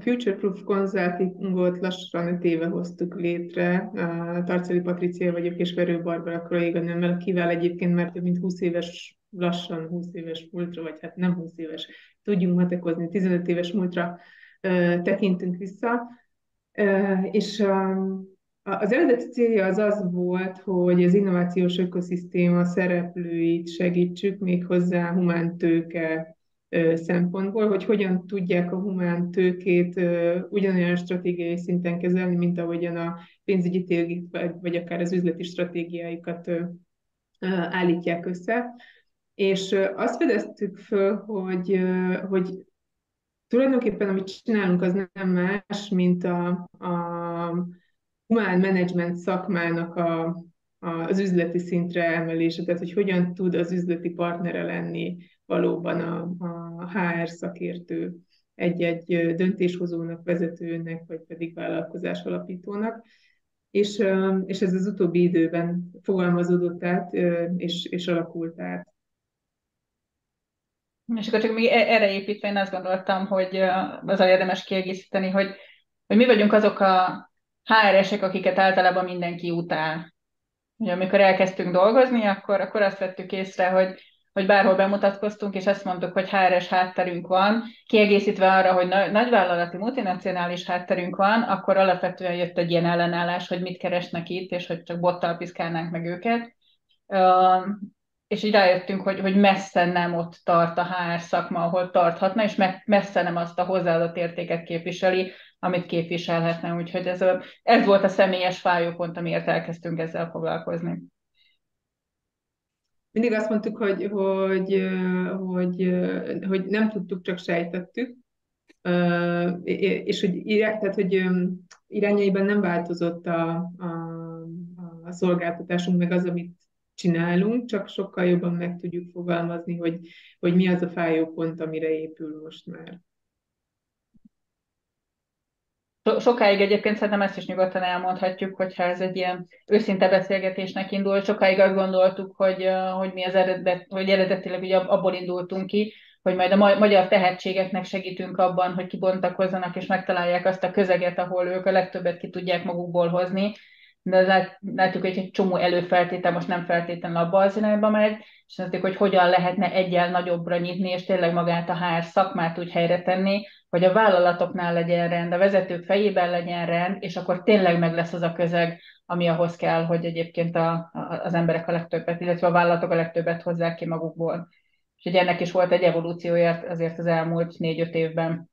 Future Proof Consultingot lassan 5 éve hoztuk létre. Tarceli Patricia vagyok, és Verő Barbara kolléganőmmel, akivel egyébként már több mint 20 éves, lassan 20 éves múltra, vagy hát nem 20 éves, tudjunk matekozni, 15 éves múltra tekintünk vissza. És az eredeti célja az az volt, hogy az innovációs ökoszisztéma szereplőit segítsük még hozzá humántőke szempontból, hogy hogyan tudják a humán tőkét ugyanolyan stratégiai szinten kezelni, mint ahogyan a pénzügyi tőgét, vagy akár az üzleti stratégiáikat állítják össze. És azt fedeztük föl, hogy, hogy tulajdonképpen amit csinálunk, az nem más, mint a, a humán menedzsment szakmának a, az üzleti szintre emelése, tehát hogy hogyan tud az üzleti partnere lenni valóban a, a HR szakértő egy-egy döntéshozónak, vezetőnek, vagy pedig vállalkozás alapítónak. És, és ez az utóbbi időben fogalmazódott át, és, és alakult át. És akkor csak még e-, erre építve én azt gondoltam, hogy az a érdemes kiegészíteni, hogy, hogy mi vagyunk azok a HR-esek, akiket általában mindenki utál. Ugye, amikor elkezdtünk dolgozni, akkor, akkor azt vettük észre, hogy, hogy bárhol bemutatkoztunk, és azt mondtuk, hogy HR-es hátterünk van, kiegészítve arra, hogy nagyvállalati, multinacionális hátterünk van, akkor alapvetően jött egy ilyen ellenállás, hogy mit keresnek itt, és hogy csak bottal piszkálnánk meg őket. És így rájöttünk, hogy, hogy messze nem ott tart a HR szakma, ahol tarthatna, és messze nem azt a hozzáadott értéket képviseli, amit képviselhetne. Úgyhogy ez, a, ez volt a személyes fájópont, amiért elkezdtünk ezzel foglalkozni. Mindig azt mondtuk, hogy, hogy, hogy, hogy nem tudtuk, csak sejtettük, és hogy, tehát, hogy irányaiban nem változott a, a, a szolgáltatásunk, meg az, amit csinálunk, csak sokkal jobban meg tudjuk fogalmazni, hogy, hogy mi az a fájó pont, amire épül most már. Sokáig egyébként szerintem ezt is nyugodtan elmondhatjuk, hogyha ez egy ilyen őszinte beszélgetésnek indul. Sokáig azt gondoltuk, hogy, hogy mi az eredet, hogy eredetileg ugye abból indultunk ki, hogy majd a magyar tehetségeknek segítünk abban, hogy kibontakozzanak és megtalálják azt a közeget, ahol ők a legtöbbet ki tudják magukból hozni, de látjuk, hogy egy csomó előfeltétel most nem feltétlenül abba az irányba megy, és azt hogy hogyan lehetne egyel nagyobbra nyitni, és tényleg magát a HR szakmát úgy helyre tenni, hogy a vállalatoknál legyen rend, a vezetők fejében legyen rend, és akkor tényleg meg lesz az a közeg, ami ahhoz kell, hogy egyébként a, a, az emberek a legtöbbet, illetve a vállalatok a legtöbbet hozzák ki magukból. És ugye ennek is volt egy evolúciója azért az elmúlt négy-öt évben.